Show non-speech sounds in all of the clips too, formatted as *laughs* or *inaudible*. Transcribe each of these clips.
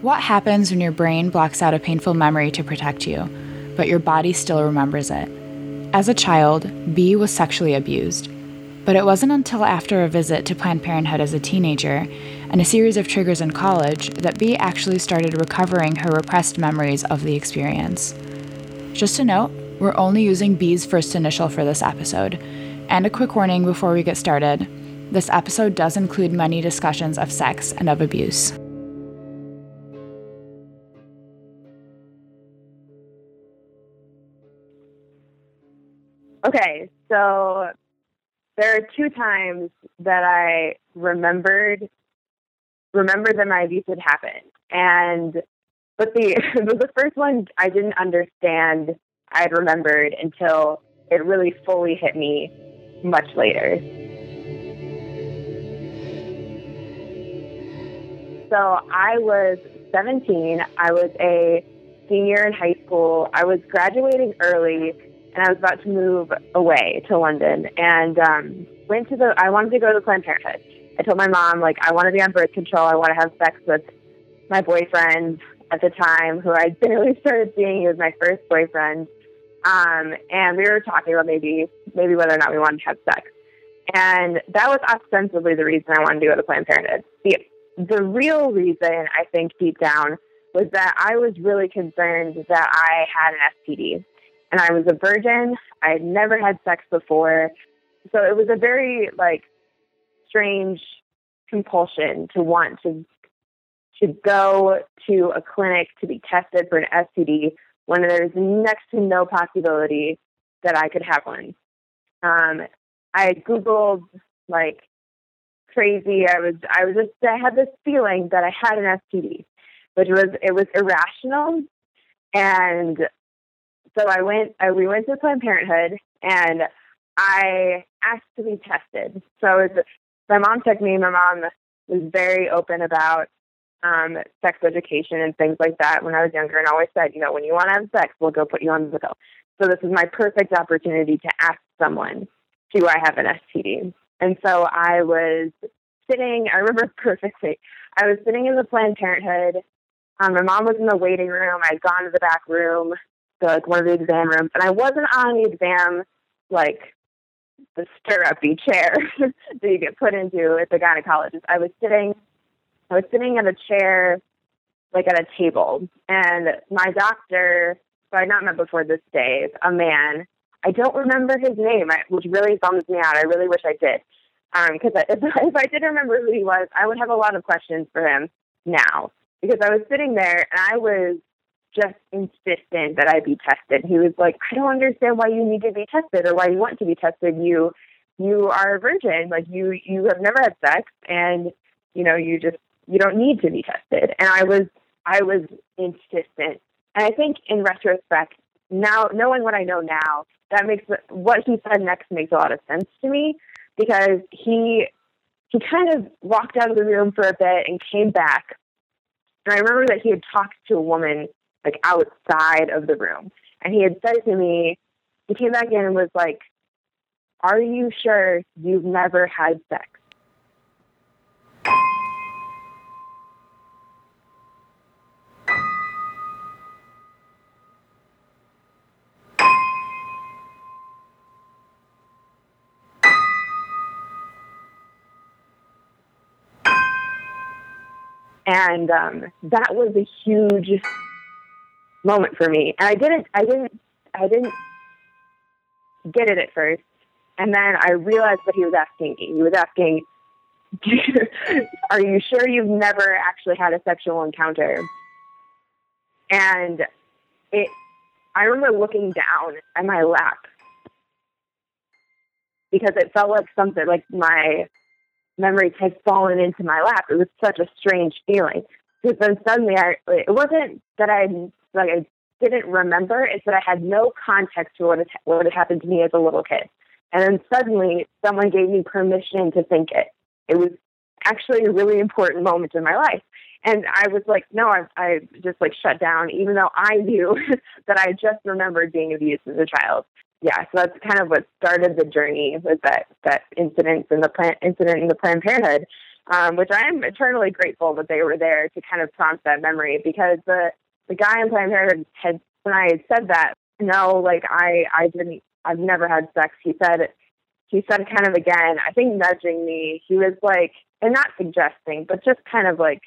What happens when your brain blocks out a painful memory to protect you, but your body still remembers it? As a child, B was sexually abused. But it wasn't until after a visit to Planned Parenthood as a teenager and a series of triggers in college that B actually started recovering her repressed memories of the experience. Just a note, we're only using B's first initial for this episode. And a quick warning before we get started this episode does include many discussions of sex and of abuse. Okay, so there are two times that I remembered remembered that my abuse had happened, and but the *laughs* the first one I didn't understand. I had remembered until it really fully hit me much later. So I was 17. I was a senior in high school. I was graduating early and I was about to move away to London and um, went to the. I wanted to go to Planned Parenthood. I told my mom like I want to be on birth control. I want to have sex with my boyfriend at the time, who I *laughs* barely started seeing. He was my first boyfriend, um, and we were talking about maybe maybe whether or not we wanted to have sex. And that was ostensibly the reason I wanted to go to Planned Parenthood. The the real reason I think deep down was that I was really concerned that I had an STD and I was a virgin. I had never had sex before. So it was a very like strange compulsion to want to to go to a clinic to be tested for an STD when there's next to no possibility that I could have one. Um, I googled like crazy. I was I was just I had this feeling that I had an STD, which was it was irrational, and so I went. I, we went to Planned Parenthood, and I asked to be tested. So was, my mom took me. My mom was very open about um, sex education and things like that when I was younger, and always said, you know, when you want to have sex, we'll go put you on the pill. So this is my perfect opportunity to ask someone, do I have an STD? And so I was sitting. I remember *laughs* perfectly. I was sitting in the Planned Parenthood. Um, my mom was in the waiting room. I'd gone to the back room to like one of the exam rooms, and I wasn't on the exam like the stirrupy chair *laughs* that you get put into at the gynecologist. I was sitting, I was sitting at a chair, like at a table, and my doctor, who I had not met before this day, a man. I don't remember his name, which really bums me out. I really wish I did, because um, *laughs* if, if I did remember who he was, I would have a lot of questions for him now. Because I was sitting there and I was just insistent that I be tested. He was like, I don't understand why you need to be tested or why you want to be tested. You you are a virgin, like you you have never had sex and you know, you just you don't need to be tested. And I was I was insistent. And I think in retrospect, now knowing what I know now, that makes what he said next makes a lot of sense to me because he he kind of walked out of the room for a bit and came back. And I remember that he had talked to a woman like outside of the room. And he had said to me, he came back in and was like, Are you sure you've never had sex? And um, that was a huge moment for me. And I didn't, I didn't, I didn't get it at first. And then I realized what he was asking me. He was asking, *laughs* Are you sure you've never actually had a sexual encounter? And it, I remember looking down at my lap because it felt like something, like my memories had fallen into my lap. It was such a strange feeling. Because then suddenly I, it wasn't that I like I didn't remember. It's that I had no context to what had, what had happened to me as a little kid. And then suddenly someone gave me permission to think it. It was actually a really important moment in my life. And I was like, no, I, I just like shut down, even though I knew *laughs* that I just remembered being abused as a child. Yeah, so that's kind of what started the journey was that that incident in the plan, incident in the Planned Parenthood. um, which I am eternally grateful that they were there to kind of prompt that memory because the the guy in Planned Parenthood had when I had said that, no, like I I didn't I've never had sex. He said he said kind of again, I think nudging me. He was like and not suggesting, but just kind of like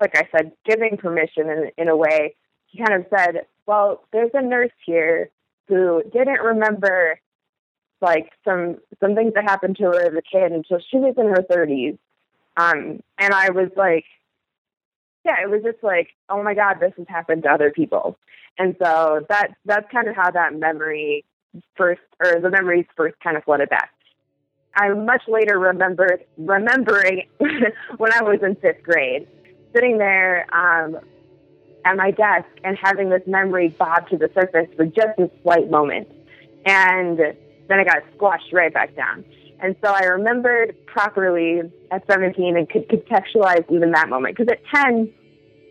like I said, giving permission in in a way. He kind of said, Well, there's a nurse here who didn't remember like some some things that happened to her as a kid until she was in her thirties. Um and I was like yeah, it was just like, oh my God, this has happened to other people. And so that that's kind of how that memory first or the memories first kind of flooded back. I much later remembered remembering *laughs* when I was in fifth grade, sitting there um, at my desk and having this memory bob to the surface for just a slight moment, and then I got squashed right back down. And so I remembered properly at 17 and could contextualize even that moment. Because at 10,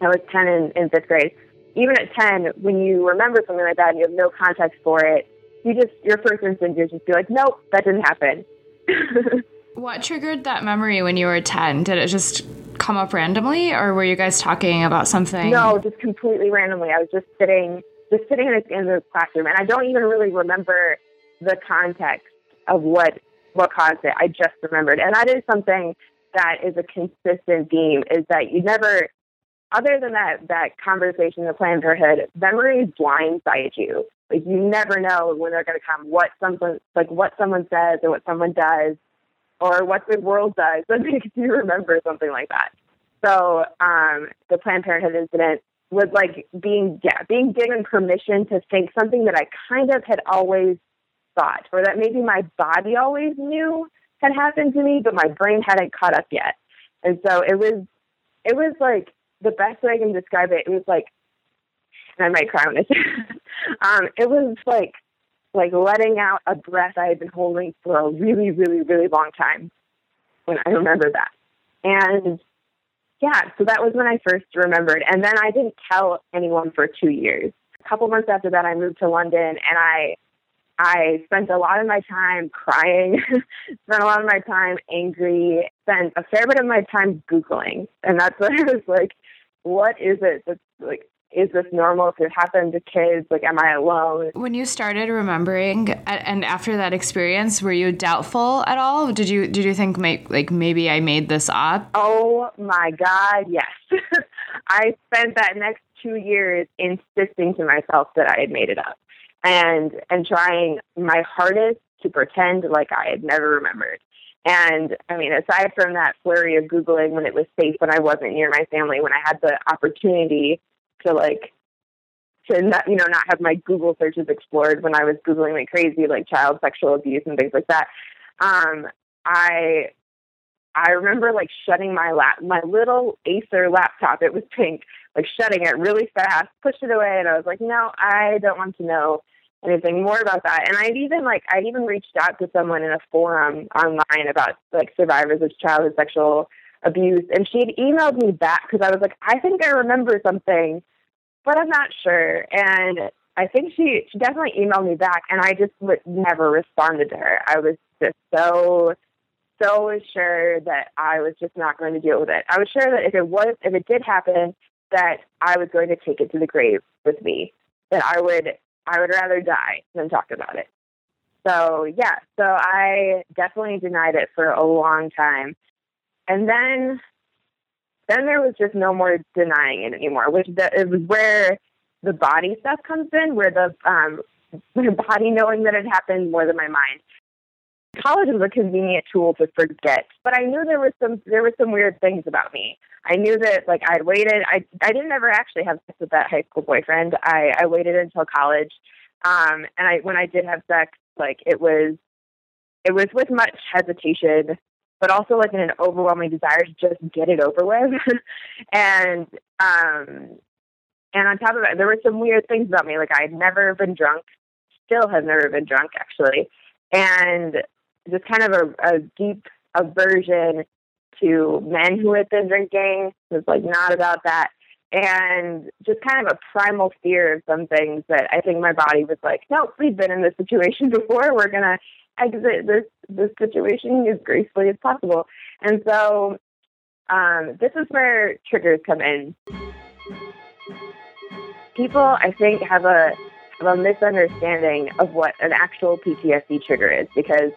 I was 10 in, in fifth grade. Even at 10, when you remember something like that and you have no context for it, you just, your first instinct is just be like, nope, that didn't happen. *laughs* what triggered that memory when you were 10? Did it just come up randomly or were you guys talking about something? No, just completely randomly. I was just sitting, just sitting in the, in the classroom and I don't even really remember the context of what what caused it. I just remembered. And that is something that is a consistent theme is that you never other than that that conversation, the Planned Parenthood, memories blindside you. Like you never know when they're gonna come, what someone like what someone says or what someone does or what the world does *laughs* that makes you remember something like that. So um, the Planned Parenthood incident was like being yeah, being given permission to think something that I kind of had always thought, or that maybe my body always knew had happened to me, but my brain hadn't caught up yet. And so it was, it was like the best way I can describe it. It was like, and I might cry I say, *laughs* um, it was like, like letting out a breath I had been holding for a really, really, really long time. When I remember that, and yeah, so that was when I first remembered. And then I didn't tell anyone for two years. A couple months after that, I moved to London, and I I spent a lot of my time crying, *laughs* spent a lot of my time angry, spent a fair bit of my time Googling. And that's what *laughs* I was like, what is it that's like, is this normal? If it happened to kids, like, am I alone? When you started remembering, and after that experience, were you doubtful at all? Did you did you think, like, maybe I made this up? Oh my God, yes. *laughs* I spent that next two years insisting to myself that I had made it up and and trying my hardest to pretend like I had never remembered. And I mean, aside from that flurry of Googling when it was safe, when I wasn't near my family, when I had the opportunity to like, to not, you know, not have my Google searches explored when I was Googling like crazy, like child sexual abuse and things like that. Um, I, I remember like shutting my lap, my little Acer laptop. It was pink, like shutting it really fast, pushed it away, and I was like, no, I don't want to know anything more about that. And I'd even like I'd even reached out to someone in a forum online about like survivors of childhood sexual abuse, and she'd emailed me back because I was like, I think I remember something, but I'm not sure. And I think she she definitely emailed me back, and I just would never responded to her. I was just so so sure that I was just not going to deal with it. I was sure that if it was if it did happen, that I was going to take it to the grave with me. That I would I would rather die than talk about it. So, yeah, so I definitely denied it for a long time. And then then there was just no more denying it anymore, which the, it was where the body stuff comes in, where the um, *laughs* my body knowing that it happened more than my mind. College was a convenient tool to forget, but I knew there was some there were some weird things about me. I knew that like I'd waited. I I didn't ever actually have sex with that high school boyfriend. I I waited until college, um, and I when I did have sex, like it was it was with much hesitation, but also like in an overwhelming desire to just get it over with. *laughs* and um, and on top of that, there were some weird things about me. Like I had never been drunk, still have never been drunk actually, and just kind of a, a deep aversion to men who had been drinking. It was like not about that. And just kind of a primal fear of some things that I think my body was like, nope, we've been in this situation *laughs* before. We're gonna exit this this situation as gracefully as possible. And so um, this is where triggers come in. People, I think, have a have a misunderstanding of what an actual PTSD trigger is because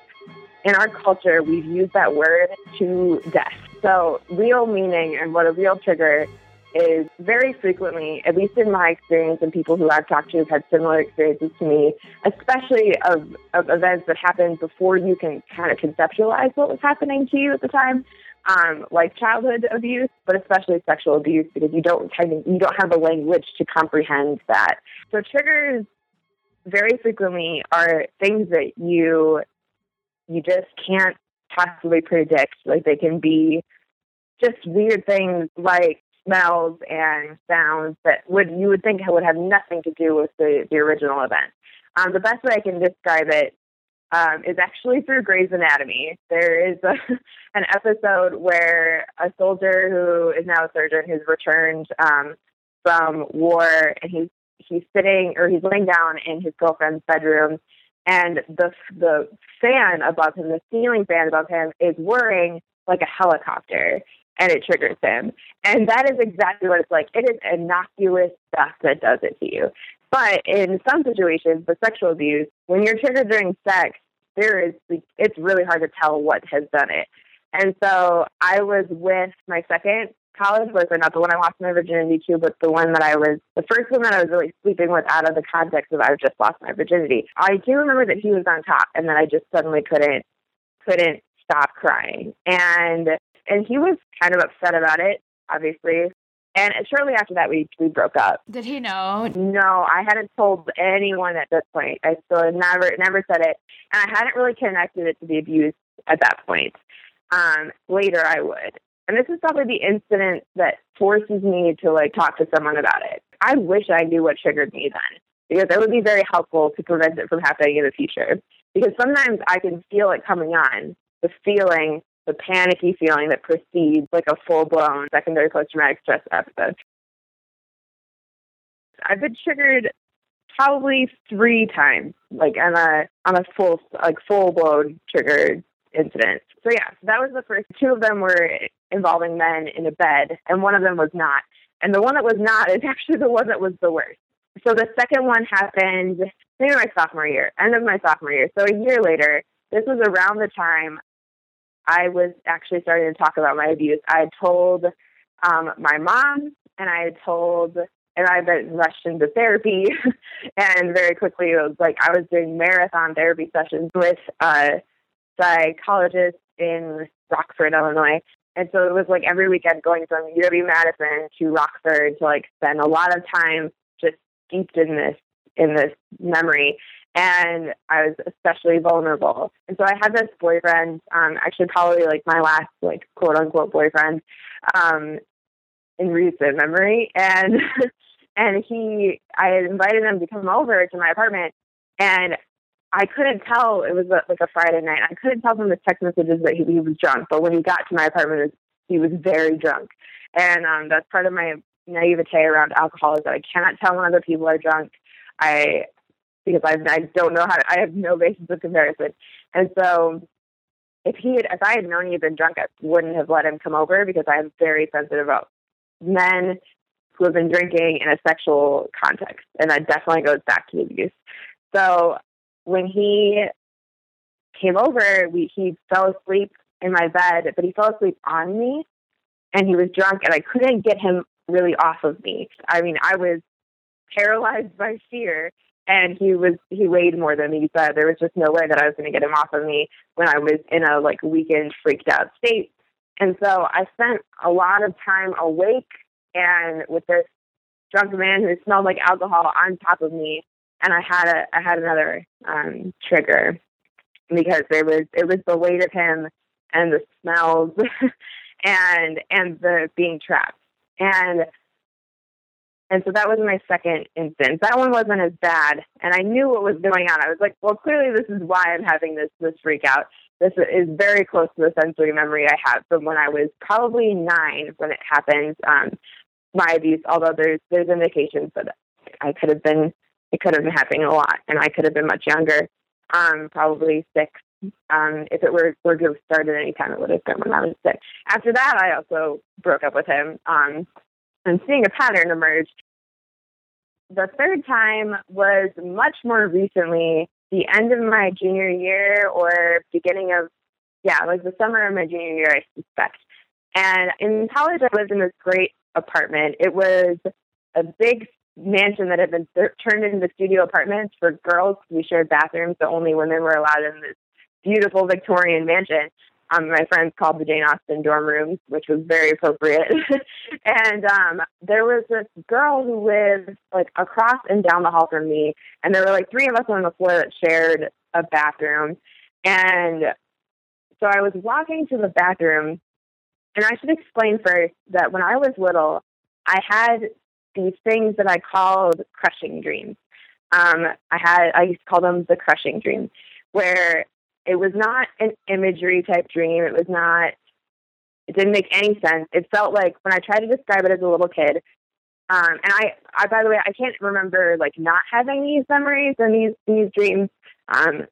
in our culture we've used that word to death. So real meaning and what a real trigger is very frequently, at least in my experience and people who I've talked to have had similar experiences to me, especially of, of events that happened before you can kind of conceptualize what was happening to you at the time, um, like childhood abuse, but especially sexual abuse because you don't kind of, you don't have the language to comprehend that. So triggers very frequently are things that you you just can't possibly predict. Like they can be just weird things like smells and sounds that would you would think would have nothing to do with the, the original event. Um, the best way I can describe it um, is actually through Grey's Anatomy. There is a, *laughs* an episode where a soldier who is now a surgeon who's returned um, from war and he's he's sitting or he's laying down in his girlfriend's bedroom and the the fan above him, the ceiling fan above him, is whirring like a helicopter and it triggers him. And that is exactly what it's like. It is innocuous stuff that does it to you. But in some situations, the sexual abuse, when you're triggered during sex, there is it's really hard to tell what has done it. And so I was with my second college boyfriend, not the one I lost my virginity to, but the one that I was the first one that I was really sleeping with out of the context of I've just lost my virginity. I do remember that he was on top and that I just suddenly couldn't couldn't stop crying. And and he was kind of upset about it, obviously. And shortly after that, we we broke up. Did he know? No, I hadn't told anyone at this point. I still never never said it, and I hadn't really connected it to the abuse at that point. Um, later, I would, and this is probably the incident that forces me to like talk to someone about it. I wish I knew what triggered me then, because it would be very helpful to prevent it from happening in the future. Because sometimes I can feel it coming on, the feeling the panicky feeling that precedes like a full blown secondary post traumatic stress episode. I've been triggered probably three times, like on a on a full like full blown triggered incident. So yeah, that was the first. Two of them were involving men in a bed, and one of them was not. And the one that was not is *laughs* actually the one that was the worst. So the second one happened maybe my sophomore year, end of my sophomore year. So a year later, this was around the time I was actually starting to talk about my abuse. I had told um, my mom, and I had told, and I been rushed into therapy, *laughs* and very quickly it was like I was doing marathon therapy sessions with a psychologist in Rockford, Illinois. And so it was like every weekend going from UW Madison to Rockford to like spend a lot of time just steeped in this in this memory. And I was especially vulnerable. And so I had this boyfriend, um, actually probably like my last like quote unquote boyfriend, um, in recent memory, and *laughs* and he, I had invited him to come over to my apartment, and I couldn't tell it was a, like a Friday night. I couldn't tell from the text messages that he, he was drunk, but when he got to my apartment, he was very drunk, and um, that's part of my naivete around alcohol is that I cannot tell when other people are drunk. I because I, I don't know how to, I have no basis of comparison. And so if he had, if I had known he had been drunk, I wouldn't have let him come over because I'm very sensitive about men who have been drinking in a sexual context. And that definitely goes back to the abuse. So when he came over, we, he fell asleep in my bed, but he fell asleep on me and he was drunk and I couldn't get him really off of me. I mean, I was paralyzed by fear and he was he weighed more than me, said. There was just no way that I was going to get him off of me when I was in a like weakened, freaked out state. And so I spent a lot of time awake and with this drunk man who smelled like alcohol on top of me, and I had a I had another um, trigger because there was it was the weight of him and the smells *laughs* and and the being trapped and and so that was my second instance. That one wasn't as bad, and I knew what was going on. I was like, well, clearly this is why I'm having this this freak out. This is very close to the sensory memory I have from when I was probably nine when it happened. Um, my abuse, although there's there's indications that I could have been it could have been happening a lot, and I could have been much younger, um, probably six, Um, if it were were to have started any time, it would have been when I was six. After that, I also broke up with him. Um, and seeing a pattern emerge. The third time was much more recently, the end of my junior year or beginning of, yeah, like the summer of my junior year, I suspect. And in college, I lived in this great apartment. It was a big mansion that had been th- turned into studio apartments for girls. We shared bathrooms, so only women were allowed in this beautiful Victorian mansion. Um, my friends called the Jane Austen dorm rooms, which was very appropriate. *laughs* and um, there was this girl who lived like across and down the hall from me, and there were like three of us on the floor that shared a bathroom. And so I was walking to the bathroom, and I should explain first that when I was little, I had these things that I called crushing dreams. Um, I had I used to call them the crushing dreams, where it was not an imagery type dream. It was not. It didn't make any sense. It felt like when I tried to describe it as a little kid. Um, and I, I, by the way, I can't remember like not having these memories and these these dreams. Um,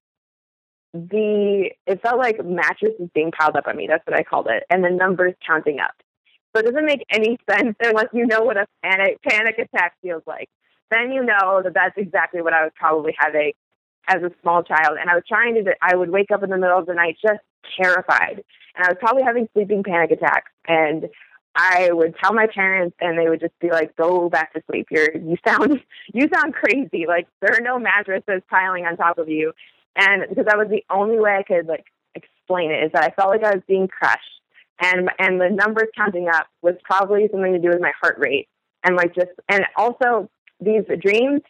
the it felt like mattresses being piled up on me. That's what I called it, and the numbers counting up. So it doesn't make any sense unless you know what a panic panic attack feels like. Then you know that that's exactly what I was probably having as a small child. And I was trying to, I would wake up in the middle of the night just terrified. And I was probably having sleeping panic attacks. And I would tell my parents and they would just be like, go back to sleep. You're, you sound, *laughs* you sound crazy. Like there are no mattresses piling on top of you. And because that was the only way I could like explain it is that I felt like I was being crushed. And, and the numbers counting up was probably something to do with my heart rate. And like just, and also these dreams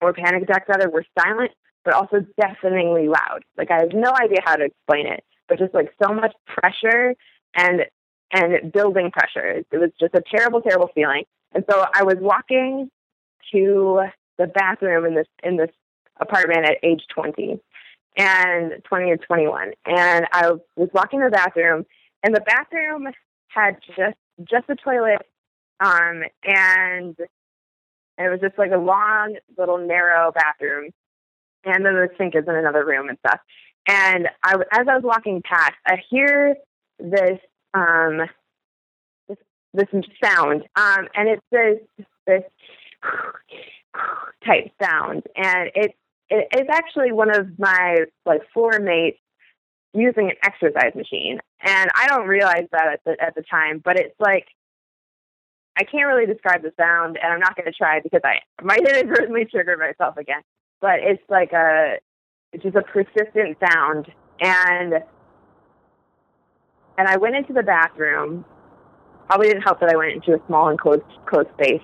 or panic attacks rather were silent but also deafeningly loud. Like I have no idea how to explain it, but just like so much pressure and and building pressure. It was just a terrible, terrible feeling. And so I was walking to the bathroom in this in this apartment at age 20 and 20 or 21 and I was walking to the bathroom and the bathroom had just just the toilet um and it was just like a long little narrow bathroom. And then the sink is in another room and stuff. And I, as I was walking past, I hear this um, this, this sound, um, and it's this this type sound, and it, it it's actually one of my like floor mates using an exercise machine, and I don't realize that at the at the time, but it's like I can't really describe the sound, and I'm not going to try because I might *laughs* inadvertently trigger myself again but it's like a it's just a persistent sound and and I went into the bathroom. Probably didn't help that I went into a small and closed closed space.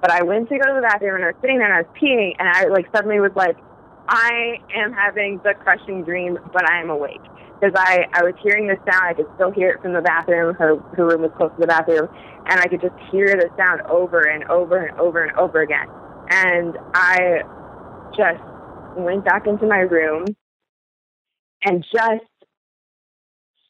But I went to go to the bathroom and I was sitting there and I was peeing and I like suddenly was like, I am having the crushing dream, but I am awake. Because I, I was hearing the sound, I could still hear it from the bathroom. Her her room was close to the bathroom, and I could just hear the sound over and over and over and over again. And I just went back into my room and just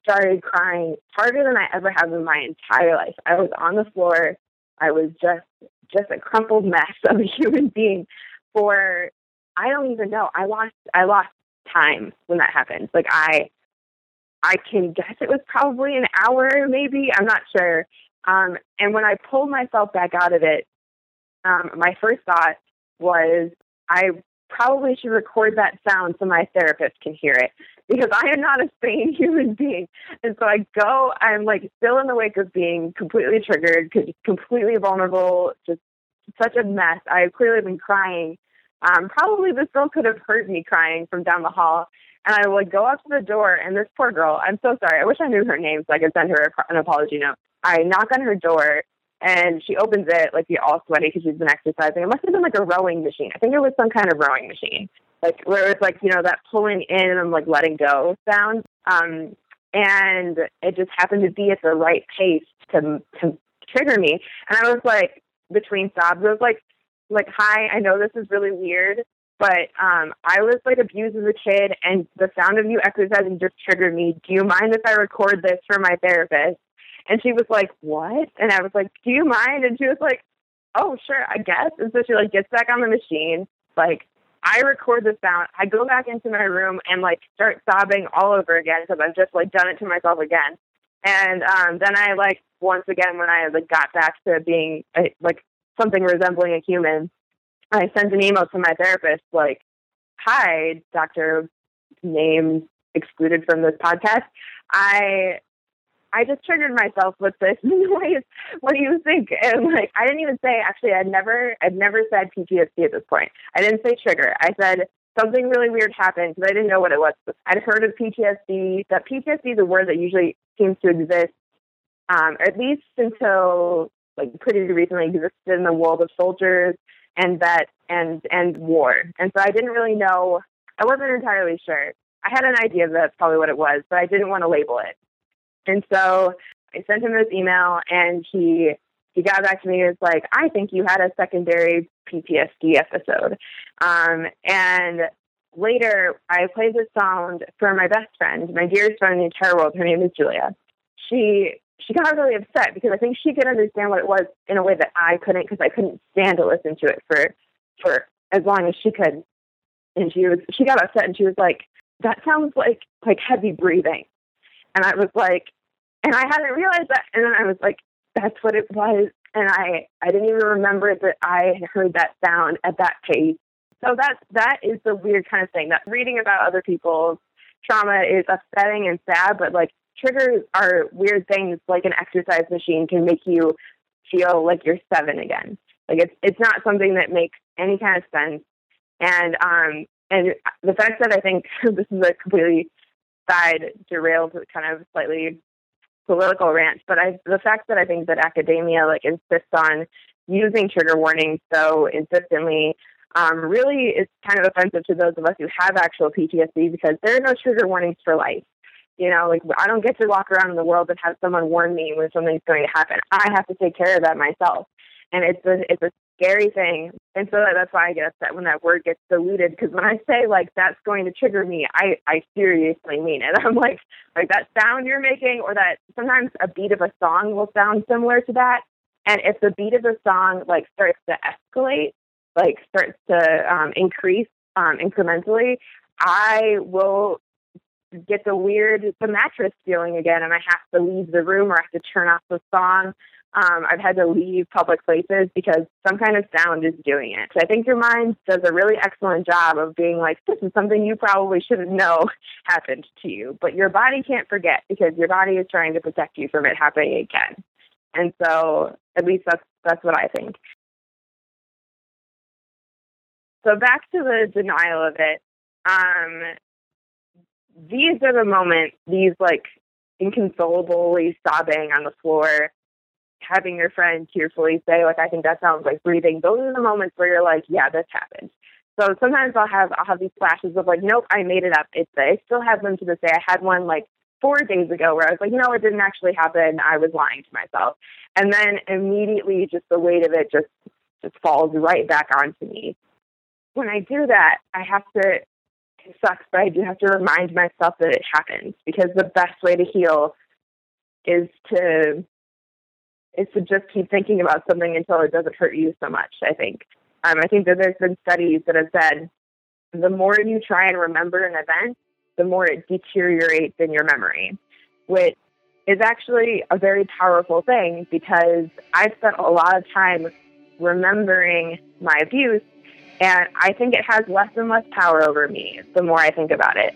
started crying harder than I ever have in my entire life. I was on the floor. I was just just a crumpled mess of a human being for I don't even know. I lost I lost time when that happened. Like I I can guess it was probably an hour maybe. I'm not sure. Um and when I pulled myself back out of it, um my first thought was I probably should record that sound so my therapist can hear it because I am not a sane *laughs* human being. And so I go, I'm like still in the wake of being completely triggered, completely vulnerable, just such a mess. I've clearly been crying. Um, probably this girl could have heard me crying from down the hall. And I would go up to the door, and this poor girl, I'm so sorry. I wish I knew her name so I could send her an apology note. I knock on her door, and she opens it like you're all sweaty because she's been exercising. It must have been like a rowing machine. I think it was some kind of rowing machine, like where it's like you know that pulling in and like letting go sound. Um, and it just happened to be at the right pace to to trigger me. And I was like between sobs, I was like, like, hi, I know this is really weird, but um, I was like abused as a kid, and the sound of you exercising just triggered me. Do you mind if I record this for my therapist? And she was like, What? And I was like, Do you mind? And she was like, Oh, sure, I guess. And so she like gets back on the machine, like I record the sound. I go back into my room and like start sobbing all over again because I've just like done it to myself again. And um, then I like once again when I like got back to being a, like something resembling a human, I sent an email to my therapist like, "Hi, Doctor Name excluded from this podcast. I I just triggered myself with this *laughs* noise. What do you think? And like, I didn't even say. Actually, I'd never, I'd never said PTSD at this point. I didn't say trigger. I said something really weird happened because I didn't know what it was. I'd heard of PTSD. That PTSD is a word that usually seems to exist, um, at least until like pretty recently, existed in the world of soldiers and vets and and war. And so I didn't really know. I wasn't entirely sure. I had an idea that that's probably what it was, but I didn't want to label it. And so I sent him this email and he he got back to me and was like, I think you had a secondary PTSD episode. Um, and later I played this sound for my best friend, my dearest friend in the entire world. Her name is Julia. She she got really upset because I think she could understand what it was in a way that I couldn't because I couldn't stand to listen to it for for as long as she could. And she was she got upset and she was like, That sounds like like heavy breathing. And I was like, and I hadn't realized that. And then I was like, that's what it was. And I, I didn't even remember that I had heard that sound at that pace. So that, that is the weird kind of thing that reading about other people's trauma is upsetting and sad, but like triggers are weird things like an exercise machine can make you feel like you're seven again. Like it's, it's not something that makes any kind of sense. And, um, and the fact that I think *laughs* this is a completely side derailed kind of slightly political rant, but I, the fact that I think that academia like insists on using trigger warnings so insistently um, really is kind of offensive to those of us who have actual PTSD because there are no trigger warnings for life. You know, like I don't get to walk around in the world and have someone warn me when something's going to happen. I have to take care of that myself, and it's a it's a scary thing. And so that's why I get upset when that word gets diluted. Because when I say like that's going to trigger me, I I seriously mean it. *laughs* I'm like like that sound you're making, or that sometimes a beat of a song will sound similar to that. And if the beat of the song like starts to escalate, like starts to um, increase um, incrementally, I will get the weird the mattress feeling again, and I have to leave the room or I have to turn off the song um, I've had to leave public places because some kind of sound is doing it. So I think your mind does a really excellent job of being like, this is something you probably shouldn't know *laughs* happened to you, but your body can't forget because your body is trying to protect you from it happening again. And so at least that's that's what I think. So back to the denial of it. Um, these are the moments, these like inconsolably sobbing on the floor having your friend tearfully say, like, I think that sounds like breathing, those are the moments where you're like, yeah, this happened. So sometimes I'll have I'll have these flashes of like, nope, I made it up. It's I still have them to this day. I had one like four days ago where I was like, no, it didn't actually happen. I was lying to myself. And then immediately just the weight of it just just falls right back onto me. When I do that, I have to it sucks, but I do have to remind myself that it happens because the best way to heal is to is to just keep thinking about something until it doesn't hurt you so much, I think. Um, I think that there's been studies that have said the more you try and remember an event, the more it deteriorates in your memory, which is actually a very powerful thing because I've spent a lot of time remembering my abuse, and I think it has less and less power over me the more I think about it.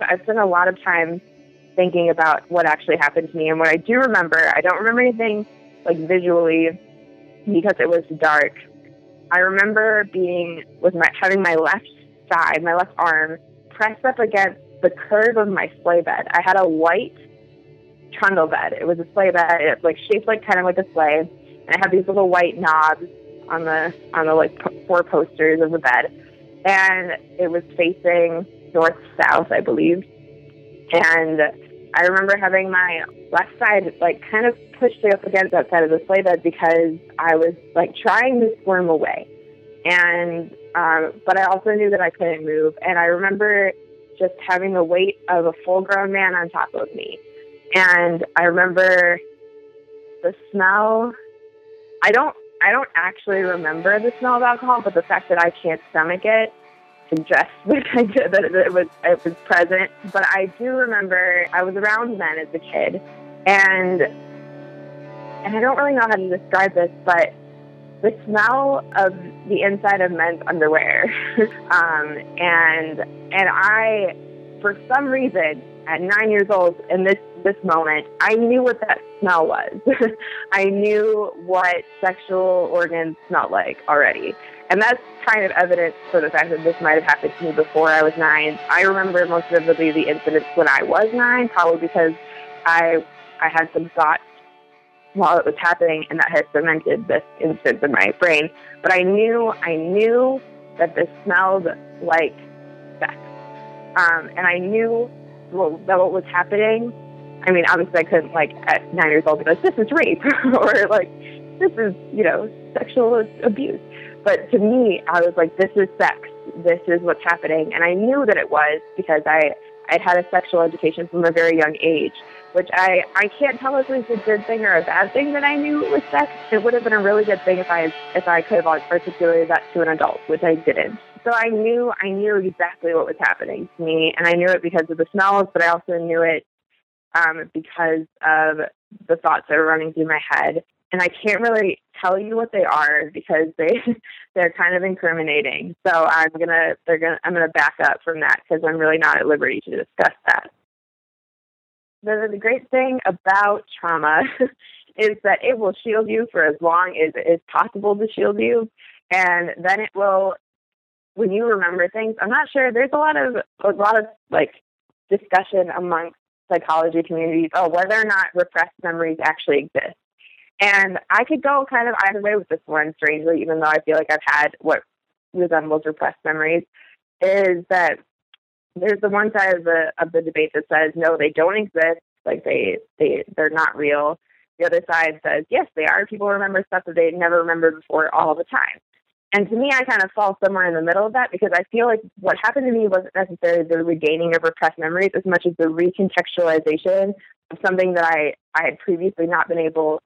I've spent a lot of time thinking about what actually happened to me. And what I do remember, I don't remember anything like visually because it was dark. I remember being with my having my left side, my left arm pressed up against the curve of my sleigh bed. I had a white trundle bed. It was a sleigh bed, it like shaped like kind of like a sleigh, and I had these little white knobs on the on the like four posters of the bed, and it was facing north south, I believe. And I remember having my left side like kind of pushed up against that side of the sleigh bed because I was like trying to squirm away. And um, but I also knew that I couldn't move. And I remember just having the weight of a full grown man on top of me. And I remember the smell. I don't I don't actually remember the smell of alcohol, but the fact that I can't stomach it suggests *laughs* that, that it was it was present. But I do remember I was around men as a kid, and and I don't really know how to describe this, but the smell of the inside of men's underwear, *laughs* um, and and I, for some reason, at nine years old, and this this moment, I knew what that smell was. *laughs* I knew what sexual organs smelled like already. And that's kind of evidence for the fact that this might have happened to me before I was nine. I remember most vividly the incidents when I was nine, probably because I I had some thoughts while it was happening and that has cemented this instance in my brain. But I knew I knew that this smelled like sex. Um, and I knew well, that what was happening I mean, obviously, I couldn't like at nine years old be like, "This is rape," *laughs* or like, "This is you know sexual abuse." But to me, I was like, "This is sex. This is what's happening," and I knew that it was because I I'd had a sexual education from a very young age, which I I can't tell if it was a good thing or a bad thing that I knew it was sex. It would have been a really good thing if I if I could have articulated that to an adult, which I didn't. So I knew I knew exactly what was happening to me, and I knew it because of the smells, but I also knew it um, because of the thoughts that are running through my head. And I can't really tell you what they are because they *laughs* they're kind of incriminating. So I'm gonna they're gonna I'm gonna back up from that because I'm really not at liberty to discuss that. The, the great thing about trauma *laughs* is that it will shield you for as long as it is possible to shield you, and then it will when you remember things. I'm not sure. There's a lot of a lot of like discussion amongst psychology communities, oh, whether or not repressed memories actually exist. And I could go kind of either way with this one, strangely, even though I feel like I've had what resembles repressed memories, is that there's the one side of the of the debate that says no, they don't exist, like they they they're not real. The other side says yes, they are. People remember stuff that they never remembered before all the time. And to me, I kind of fall somewhere in the middle of that because I feel like what happened to me wasn't necessarily the regaining of repressed memories as much as the recontextualization of something that I, I had previously not been able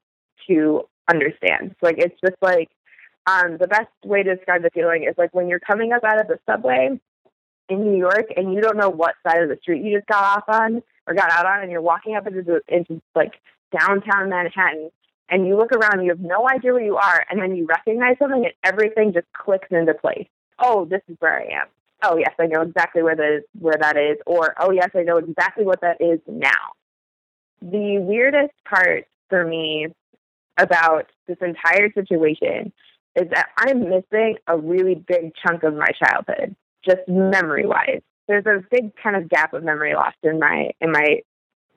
to understand. Like, it's just like um, the best way to describe the feeling is like when you're coming up out of the subway in New York and you don't know what side of the street you just got off on or got out on, and you're walking up into, the, into like downtown Manhattan and you look around, you have no idea where you are, and then you recognize something, and everything just clicks into place. Oh, this is where I am. Oh, yes, I know exactly where the where that is. Or oh, yes, I know exactly what that is now. The weirdest part for me about this entire situation is that I'm missing a really big chunk of my childhood, just memory wise. There's a big kind of gap of memory lost in my in my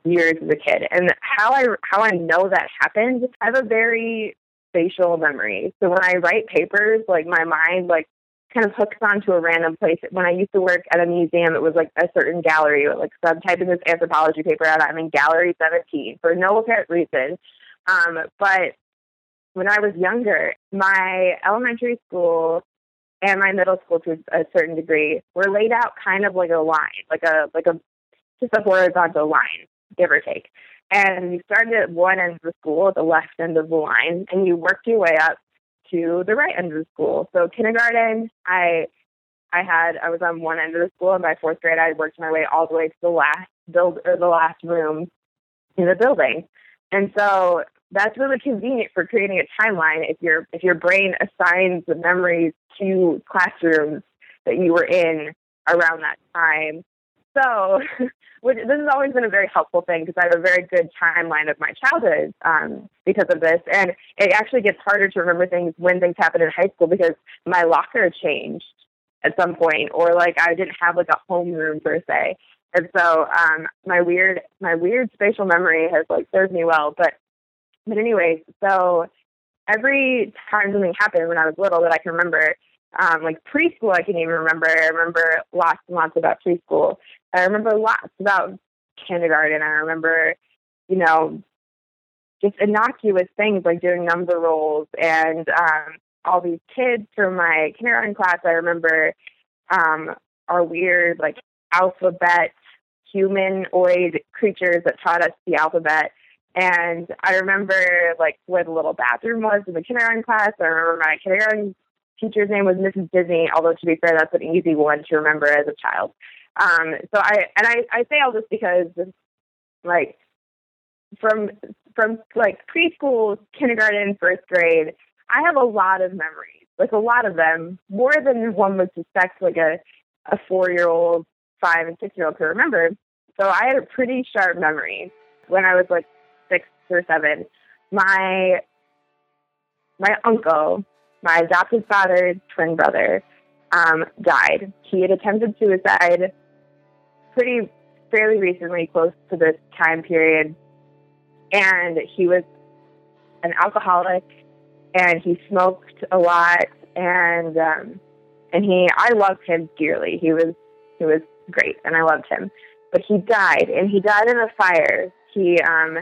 years as a kid. And how I how I know that happened, I have a very spatial memory. So when I write papers, like my mind like kind of hooks onto a random place. When I used to work at a museum, it was like a certain gallery. Like so I'm typing this anthropology paper out. I'm in gallery 17 for no apparent reason. Um, but when I was younger, my elementary school and my middle school to a certain degree were laid out kind of like a line, like a like a just a horizontal line give or take. And you started at one end of the school, at the left end of the line, and you worked your way up to the right end of the school. So kindergarten, I I had I was on one end of the school, and by fourth grade, I worked my way all the way to the last build or the last room in the building. And so that's really convenient for creating a timeline if your if your brain assigns the memories to classrooms that you were in around that time. So *laughs* which this has always been a very helpful thing because I have a very good timeline of my childhood um, because of this. And it actually gets harder to remember things when things happen in high school because my locker changed at some point, or like I didn't have like a homeroom per se. And so um, my weird my weird spatial memory has like served me well. But but anyways, so every time something happened when I was little that I can remember, um, like preschool, I can even remember. I remember lots and lots about preschool. I remember lots about kindergarten. I remember, you know, just innocuous things like doing number rolls and um, all these kids from my kindergarten class. I remember um, our weird like alphabet humanoid creatures that taught us the alphabet. And I remember like where the little bathroom was in the kindergarten class. I remember my kindergarten teacher's name was Mrs. Disney, although to be fair, that's an easy one to remember as a child. Um, so I and I, I say all this because like from from like preschool, kindergarten, first grade, I have a lot of memories. Like a lot of them, more than one would suspect like a a four year old, five and six year old could remember. So I had a pretty sharp memory when I was like six or seven. My my uncle, my adopted father's twin brother, um, died. He had attempted suicide pretty fairly recently, close to this time period, and he was an alcoholic, and he smoked a lot, and um, and he I loved him dearly. He was he was great, and I loved him, but he died, and he died in a fire. He um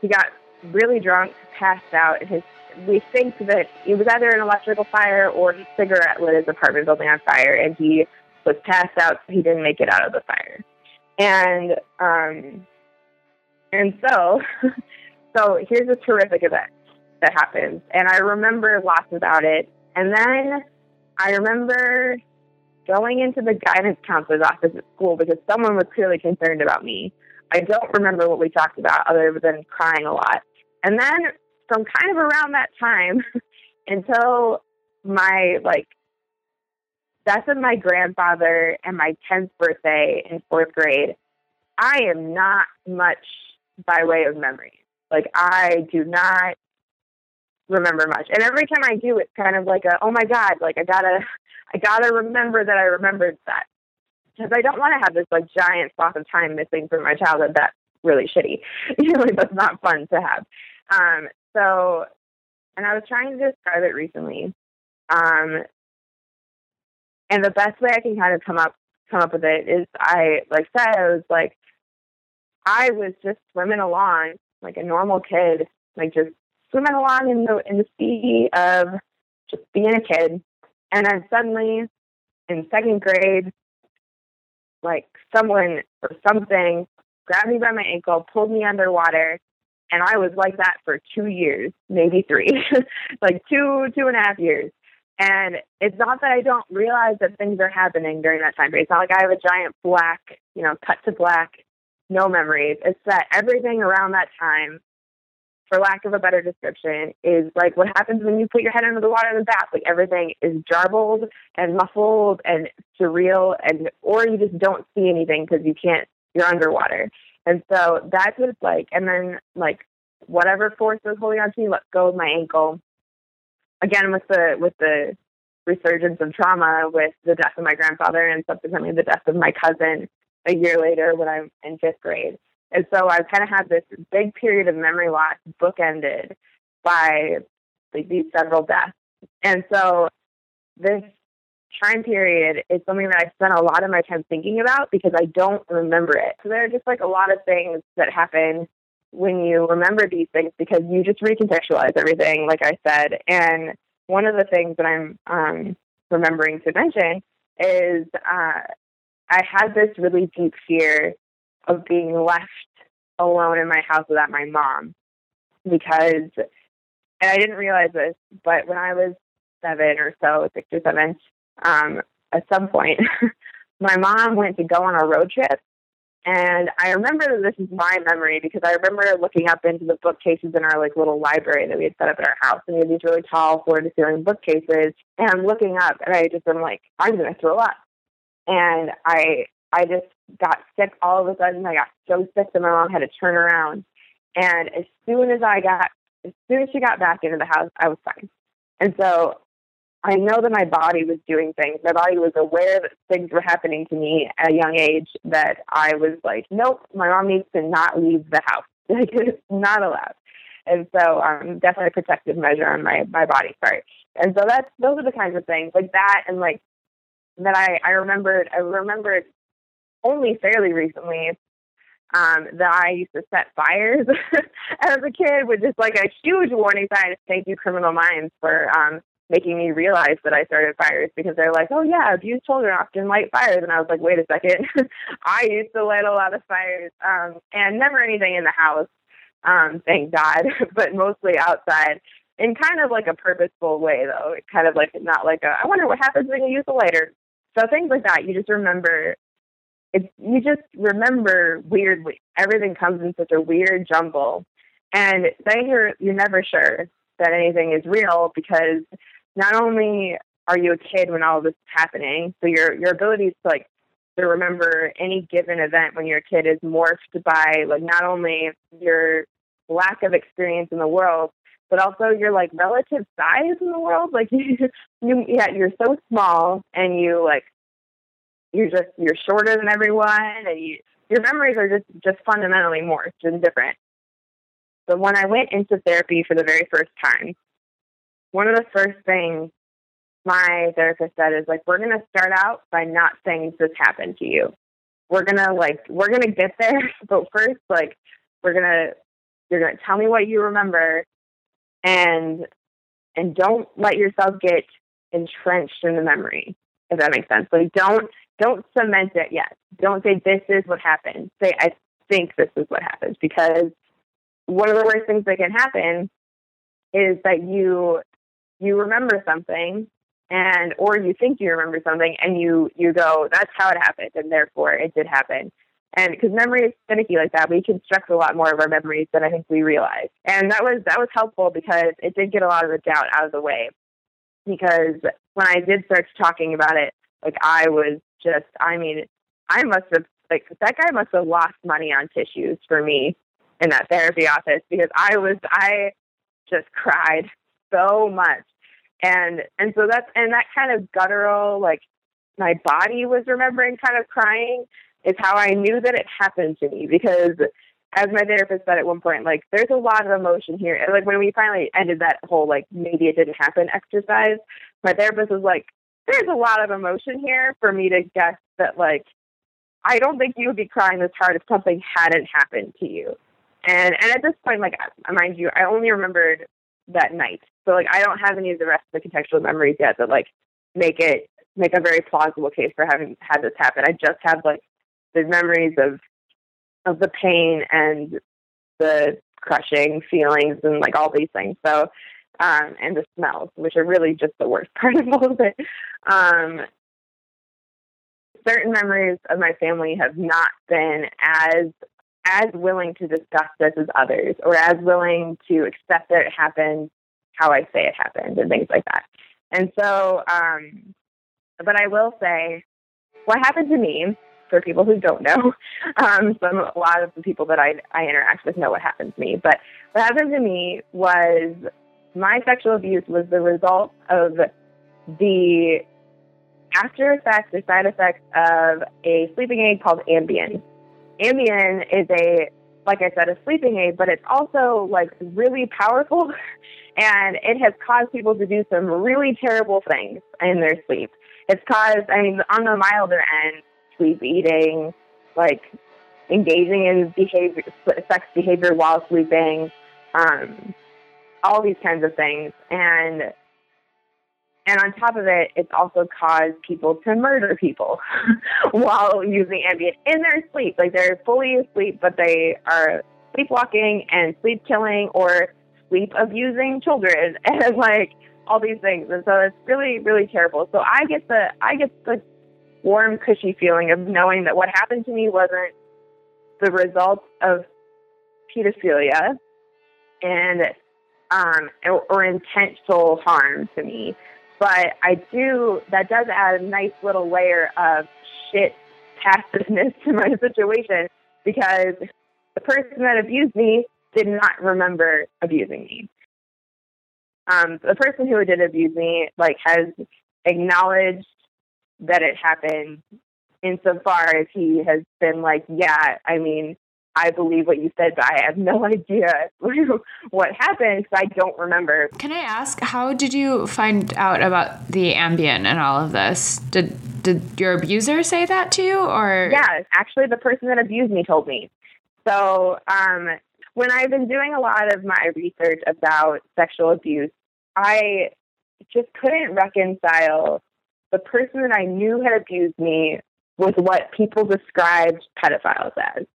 he got really drunk, passed out, and his we think that it was either an electrical fire or his cigarette lit his apartment building on fire, and he was passed out, so he didn't make it out of the fire. And um, and so *laughs* so here's a terrific event that happens, and I remember lots about it. And then I remember going into the guidance counselor's office at school because someone was clearly concerned about me. I don't remember what we talked about other than crying a lot. And then from kind of around that time *laughs* until my like death of my grandfather and my 10th birthday in fourth grade, I am not much by way of memory. Like, I do not remember much. And every time I do, it's kind of like a, oh my God, like I gotta, I gotta remember that I remembered that. Because I don't want to have this like giant swath of time missing from my childhood. That's really shitty. *laughs* You know, like, that's not fun to have. Um, so, and I was trying to describe it recently. Um, and the best way I can kind of come up come up with it is I like said I was like I was just swimming along like a normal kid, like just swimming along in the in the sea of just being a kid. And then suddenly in second grade, like someone or something grabbed me by my ankle, pulled me underwater, and I was like that for two years, maybe three, *laughs* like two, two and a half years. And it's not that I don't realize that things are happening during that time period. It's not like I have a giant black, you know, cut to black, no memories. It's that everything around that time, for lack of a better description, is like what happens when you put your head under the water in the bath. Like everything is jarbled and muffled and surreal, and or you just don't see anything because you can't. You're underwater. And so that's what it's like. And then like whatever force was holding on to me let go of my ankle. Again with the with the resurgence of trauma with the death of my grandfather and subsequently the death of my cousin a year later when I'm in fifth grade. And so I've kind of had this big period of memory loss bookended by like these several deaths. And so this time period is something that I spent a lot of my time thinking about because I don't remember it. So there are just like a lot of things that happen when you remember these things because you just recontextualize everything, like I said. And one of the things that I'm um, remembering to mention is uh, I had this really deep fear of being left alone in my house without my mom because, and I didn't realize this, but when I was seven or so, six or seven, um, at some point, *laughs* my mom went to go on a road trip. And I remember that this is my memory because I remember looking up into the bookcases in our like little library that we had set up at our house, and we had these really tall floor to ceiling bookcases. And I'm looking up, and I just am like, I'm gonna throw up. And I I just got sick all of a sudden. I got so sick that my mom had to turn around. And as soon as I got, as soon as she got back into the house, I was fine. And so I know that my body was doing things. My body was aware that things were happening to me at a young age that I was like, nope, my mom needs to not leave the house. *laughs* Like, it's not allowed. And so, um, definitely a protective measure on my, my body part. And so that's, those are the kinds of things like that. And like, that I, I remembered, I remembered only fairly recently um, that I used to set fires *laughs* as a kid with just like a huge warning sign. Thank you, Criminal Minds, for um, making me realize that I started fires because they're like, oh yeah, abused children often light fires, and I was like, wait a second, *laughs* I used to light a lot of fires, um, and never anything in the house. um, thank God, *laughs* but mostly outside in kind of like a purposeful way, though. Kind of like not like a, I wonder what happens when you use a lighter. So things like that, you just remember. It's you just remember weirdly. Everything comes in such a weird jumble, and then you're you're never sure that anything is real because not only are you a kid when all of this is happening, so your your abilities to like to remember any given event when you're a kid is morphed by like not only your lack of experience in the world, but also your like relative size in the world. Like you, *laughs* you yeah, you're so small and you like you're just you're shorter than everyone and you your memories are just just fundamentally morphed and different. So when I went into therapy for the very first time, one of the first things my therapist said is like, we're gonna start out by not saying this happened to you. We're gonna like we're gonna get there, *laughs* but first like we're gonna you're gonna tell me what you remember and and don't let yourself get entrenched in the memory, if that makes sense. Like don't don't cement it yet. Don't say this is what happened. Say I think this is what happened because one of the worst things that can happen is that you you remember something and or you think you remember something and you you go that's how it happened and therefore it did happen. And because memory is finicky like that we construct a lot more of our memories than i think we realize. And that was that was helpful because it did get a lot of the doubt out of the way. Because when i did start talking about it like i was just i mean i must have like that guy must have lost money on tissues for me in that therapy office because i was i just cried so much and and so that's and that kind of guttural like my body was remembering kind of crying is how I knew that it happened to me because as my therapist said at one point, like there's a lot of emotion here. And like when we finally ended that whole like maybe it didn't happen exercise, my therapist was like, There's a lot of emotion here for me to guess that like I don't think you would be crying this hard if something hadn't happened to you. And and at this point, like mind you, I only remembered that night. So like I don't have any of the rest of the contextual memories yet that like make it make a very plausible case for having had this happen. I just have like the memories of of the pain and the crushing feelings and like all these things. So um and the smells, which are really just the worst *laughs* part of all of it. Um certain memories of my family have not been as as willing to discuss this as others or as willing to accept that it happened how I say it happened and things like that. And so, um, but I will say what happened to me for people who don't know, *laughs* um, some, a lot of the people that I, I interact with know what happened to me, but what happened to me was my sexual abuse was the result of the after effects or side effects of a sleeping aid called Ambien. Ambien is a, like I said, a sleeping aid, but it's also like really powerful *laughs* and it has caused people to do some really terrible things in their sleep. It's caused, I mean, on the milder end, sleep eating, like engaging in behavior, sex behavior while sleeping, um, all these kinds of things. And and on top of it, it's also caused people to murder people *laughs* while using Ambien in their sleep. Like they're fully asleep, but they are sleepwalking and sleep killing or sleep abusing children *laughs* and like all these things. And so it's really, really terrible. So I get the I get the warm, cushy feeling of knowing that what happened to me wasn't the result of pedophilia and um, or, or intentional harm to me. But I do, that does add a nice little layer of shit passiveness to my *laughs* situation because the person that abused me did not remember abusing me. Um, the person who did abuse me, like, has acknowledged that it happened insofar as he has been like, yeah, I mean, I believe what you said, but I have *laughs* no idea *laughs* what happened because I don't remember. Can I ask, how did you find out about the Ambien and all of this? Did did your abuser say that to you, or? Yeah, actually, the person that abused me told me. So, um, when I've been doing a lot of my research about sexual abuse, I just couldn't reconcile the person that I knew had abused me with what people described pedophiles as.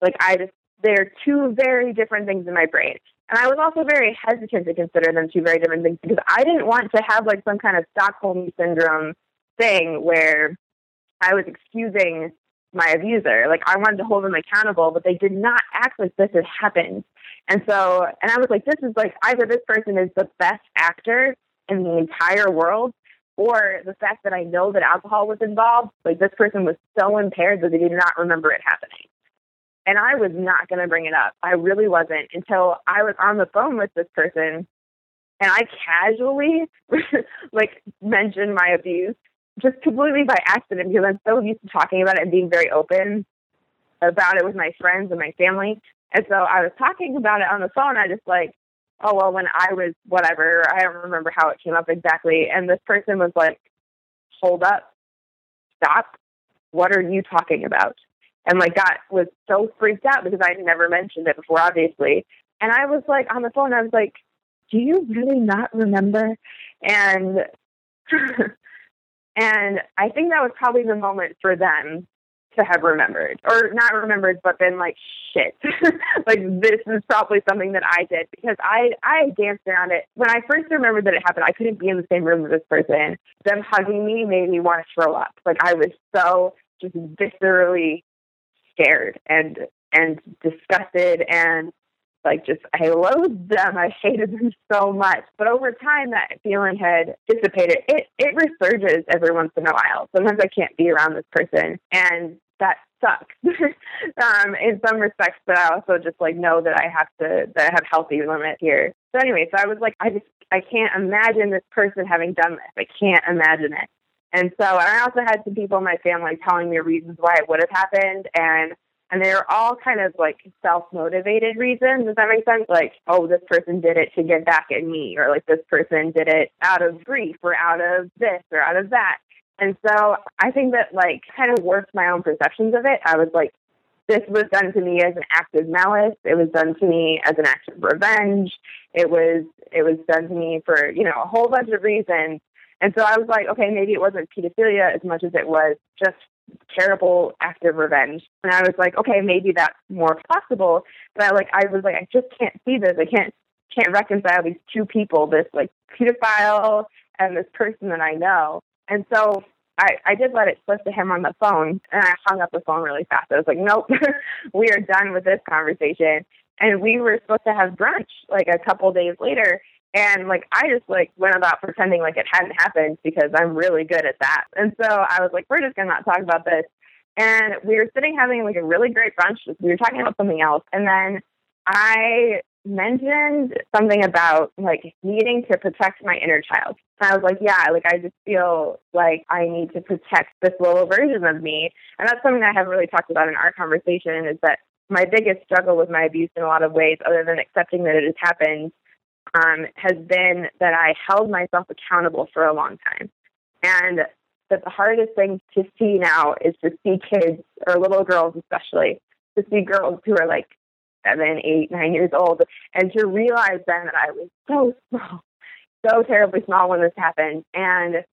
Like I just they're two very different things in my brain. And I was also very hesitant to consider them two very different things because I didn't want to have like some kind of Stockholm syndrome thing where I was excusing my abuser. Like I wanted to hold them accountable, but they did not act like this had happened. And so, and I was like, this is like either this person is the best actor in the entire world, or the fact that I know that alcohol was involved. Like this person was so impaired that they did not remember it happening. And I was not going to bring it up. I really wasn't until I was on the phone with this person and I casually *laughs* like mentioned my abuse just completely by accident because I'm so used to talking about it and being very open about it with my friends and my family. And so I was talking about it on the phone. I just like, oh, well, when I was whatever, I don't remember how it came up exactly. And this person was like, hold up, stop. What are you talking about? And like got was so freaked out because I had never mentioned it before, obviously. And I was like on the phone, I was like, do you really not remember? And *laughs* and I think that was probably the moment for them to have remembered or not remembered but been like shit *laughs* like this is probably something that i did because i i danced around it when i first remembered that it happened i couldn't be in the same room with this person them hugging me made me want to throw up like i was so just viscerally scared and and disgusted and like just I loathed them. I hated them so much. But over time that feeling had dissipated. It it resurges every once in a while. Sometimes I can't be around this person and that sucks *laughs* um, in some respects, but I also just like know that I have to that I have healthy limits here. So anyway, so I was like, I just I can't imagine this person having done this. I can't imagine it. And so I also had some people in my family telling me reasons why it would have happened and and they were all kind of like self motivated reasons. Does that make sense? Like, oh, this person did it to get back at me, or like this person did it out of grief, or out of this, or out of that. And so I think that like kind of warped my own perceptions of it. I was like, this was done to me as an act of malice. It was done to me as an act of revenge. It was it was done to me for you know a whole bunch of reasons. And so I was like, okay, maybe it wasn't pedophilia as much as it was just terrible act of revenge. And I was like, okay, maybe that's more possible. But I like I was like, I just can't see this. I can't can't reconcile these two people, this like pedophile and this person that I know. And so I, I did let it slip to him on the phone and I hung up the phone really fast. I was like, Nope, *laughs* we are done with this conversation. And we were supposed to have brunch like a couple days later. And like I just like went about pretending like it hadn't happened because I'm really good at that. And so I was like, we're just gonna not talk about this. And we were sitting having like a really great brunch. We were talking about something else, and then I mentioned something about like needing to protect my inner child. And I was like, yeah, like I just feel like I need to protect this little version of me. And that's something I haven't really talked about in our conversation is that my biggest struggle with my abuse in a lot of ways, other than accepting that it has happened, um, has been that I held myself accountable for a long time. And that the hardest thing to see now is to see kids, or little girls especially, to see girls who are like seven, eight, nine years old, and to realize then that I was so small, so terribly small when this happened. And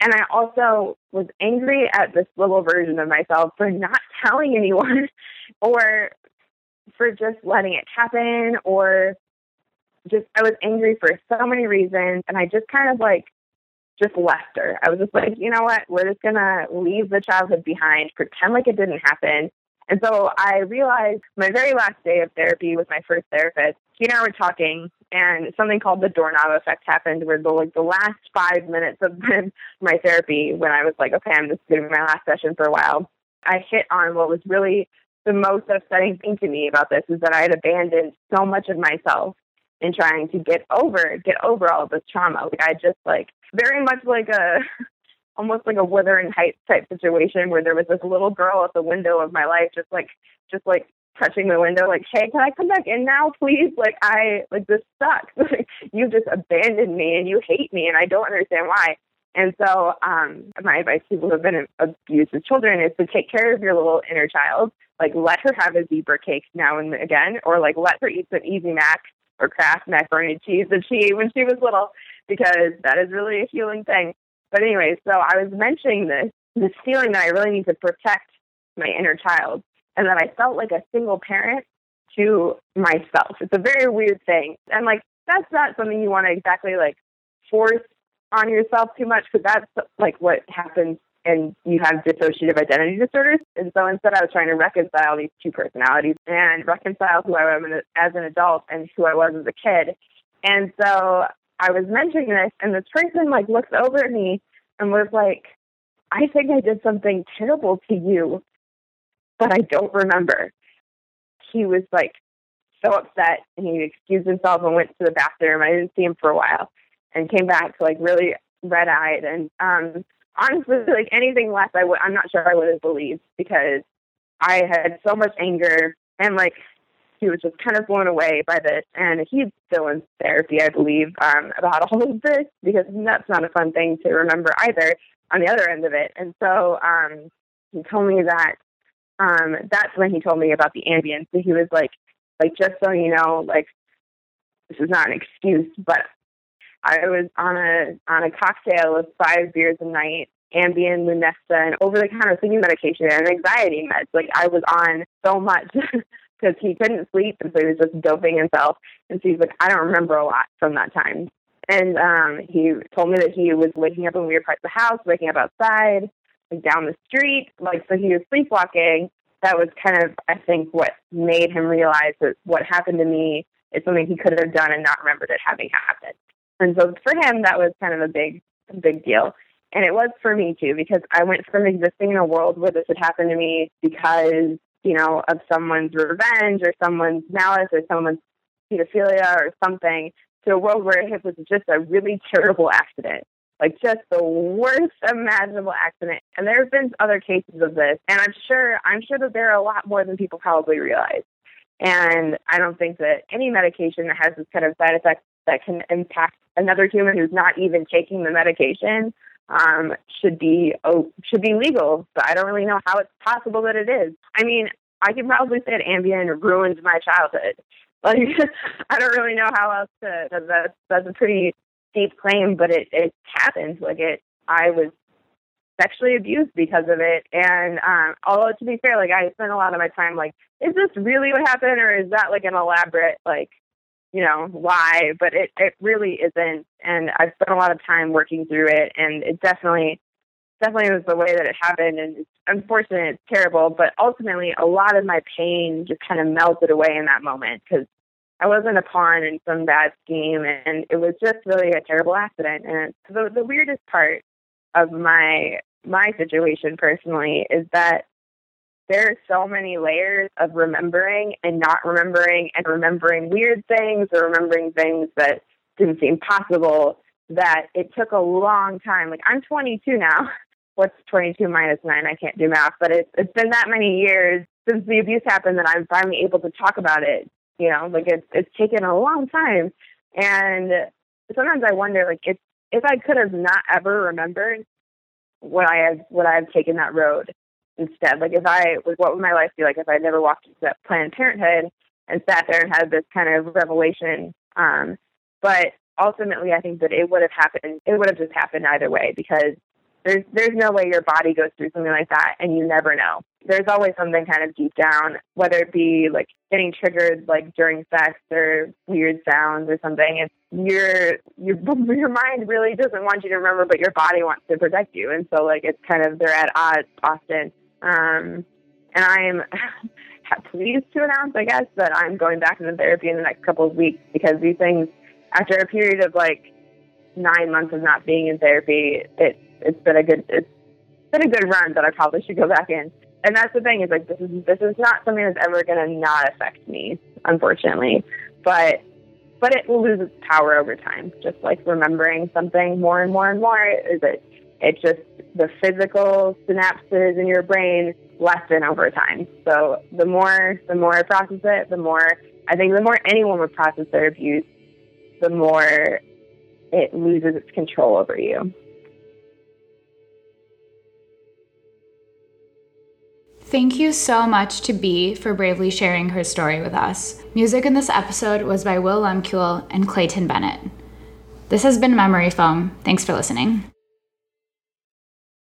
and I also was angry at this little version of myself for not telling anyone *laughs* or for just letting it happen or just I was angry for so many reasons, and I just kind of like just left her. I was just like, you know what? We're just gonna leave the childhood behind, pretend like it didn't happen. And so I realized my very last day of therapy with my first therapist, he and I were talking, and something called the doorknob effect happened, where the like the last five minutes of *laughs* my therapy, when I was like, okay, I'm just doing my last session for a while, I hit on what was really the most upsetting thing to me about this is that I had abandoned so much of myself in trying to get over get over all this trauma. Like I just like very much like a *laughs* almost like a Wuthering Heights type situation where there was this little girl at the window of my life just like just like touching the window like hey can i come back in now please? Like i like this sucks. *laughs* Like you just abandoned me and you hate me and i don't understand why. And so um my advice to people who have been abused as children is to take care of your little inner child. Like let her have a zebra cake now and again or like let her eat some easy mac or Kraft macaroni and cheese that she ate when she was little because that is really a healing thing. But anyway, so I was mentioning this this feeling that I really need to protect my inner child and that I felt like a single parent to myself. It's a very weird thing. And like, that's not something you want to exactly like force on yourself too much because that's like what happens and you have dissociative identity disorders. And so instead, I was trying to reconcile these two personalities and reconcile who I am as an adult and who I was as a kid. And so I was mentioning this, and this person like looks over at me and was like, "I think I did something terrible to you, but I don't remember." He was like so upset, and he excused himself and went to the bathroom. I didn't see him for a while, and came back like really red eyed. And um, honestly, like anything less, I would I'm not sure I would have believed because I had so much anger and like he was just kind of blown away by this. And he's still in therapy, I believe, um, about all of this because that's not a fun thing to remember either on the other end of it. And so um, he told me that um, that's when he told me about the ambience. So he was like, like just so you know, like this is not an excuse, but I was on a on a cocktail of five beers a night Ambien, Lunesta, and over the counter sleeping medication and anxiety meds. Like I was on so much *laughs* because he couldn't sleep, and so he was just doping himself. And so he's like, I don't remember a lot from that time. And um, he told me that he was waking up in weird parts of the house, waking up outside, like down the street. Like so, he was sleepwalking. That was kind of, I think, what made him realize that what happened to me is something he could have done and not remembered it having happened. And so for him, that was kind of a big, big deal. And it was for me too, because I went from existing in a world where this had happened to me because you know, of someone's revenge or someone's malice or someone's pedophilia or something to a world where it was just a really terrible accident. Like just the worst imaginable accident. And there have been other cases of this. And I'm sure I'm sure that there are a lot more than people probably realize. And I don't think that any medication that has this kind of side effect that can impact another human who's not even taking the medication um, should be oh, should be legal. But I don't really know how it's possible that it is. I mean, I can probably say that Ambien ruined my childhood. *laughs* Like I don't really know how else to. That's that's a pretty deep claim, but it it happened. Like it, I was sexually abused because of it. And um, although to be fair, like I spent a lot of my time like, is this really what happened, or is that like an elaborate like you know why but it it really isn't. And i've spent a lot of time working through it and it definitely definitely was the way that it happened. And it's unfortunate it's terrible but ultimately a lot of my pain just kind of melted away in that moment because i wasn't a pawn in some bad scheme and it was just really a terrible accident. And the the weirdest part of my my situation personally is that there are so many layers of remembering and not remembering and remembering weird things or remembering things that didn't seem possible that it took a long time. Like I'm 22 now. *laughs* What's 22 minus 9? I can't do math, but it's it's been that many years since the abuse happened that I'm finally able to talk about it. You know, like it's it's taken a long time, and sometimes I wonder, like if if I could have not ever remembered, would I have would I have taken that road? Instead. Like if I like what would my life be like if I never walked into that Planned Parenthood and sat there and had this kind of revelation? Um, but ultimately, I think that it would have happened. It would have just happened either way because there's there's no way your body goes through something like that and you never know. There's always something kind of deep down, whether it be like getting triggered like during sex or weird sounds or something. It's your your *laughs* your mind really doesn't want you to remember, but your body wants to protect you, and so like it's kind of they're at odds often. Um, and I'm *laughs* pleased to announce, I guess, that I'm going back into therapy in the next couple of weeks because these things, after a period of like nine months of not being in therapy, it it's been a good it's been a good run that I probably should go back in. And that's the thing is like this is this is not something that's ever going to not affect me, unfortunately. But but it will lose its power over time. Just like remembering something more and more and more is it it just the physical synapses in your brain lessen over time. So the more the more I process it, the more I think the more anyone would process their abuse, the more it loses its control over you. Thank you so much to B for bravely sharing her story with us. Music in this episode was by Will Lemkuhl and Clayton Bennett. This has been Memory Foam. Thanks for listening.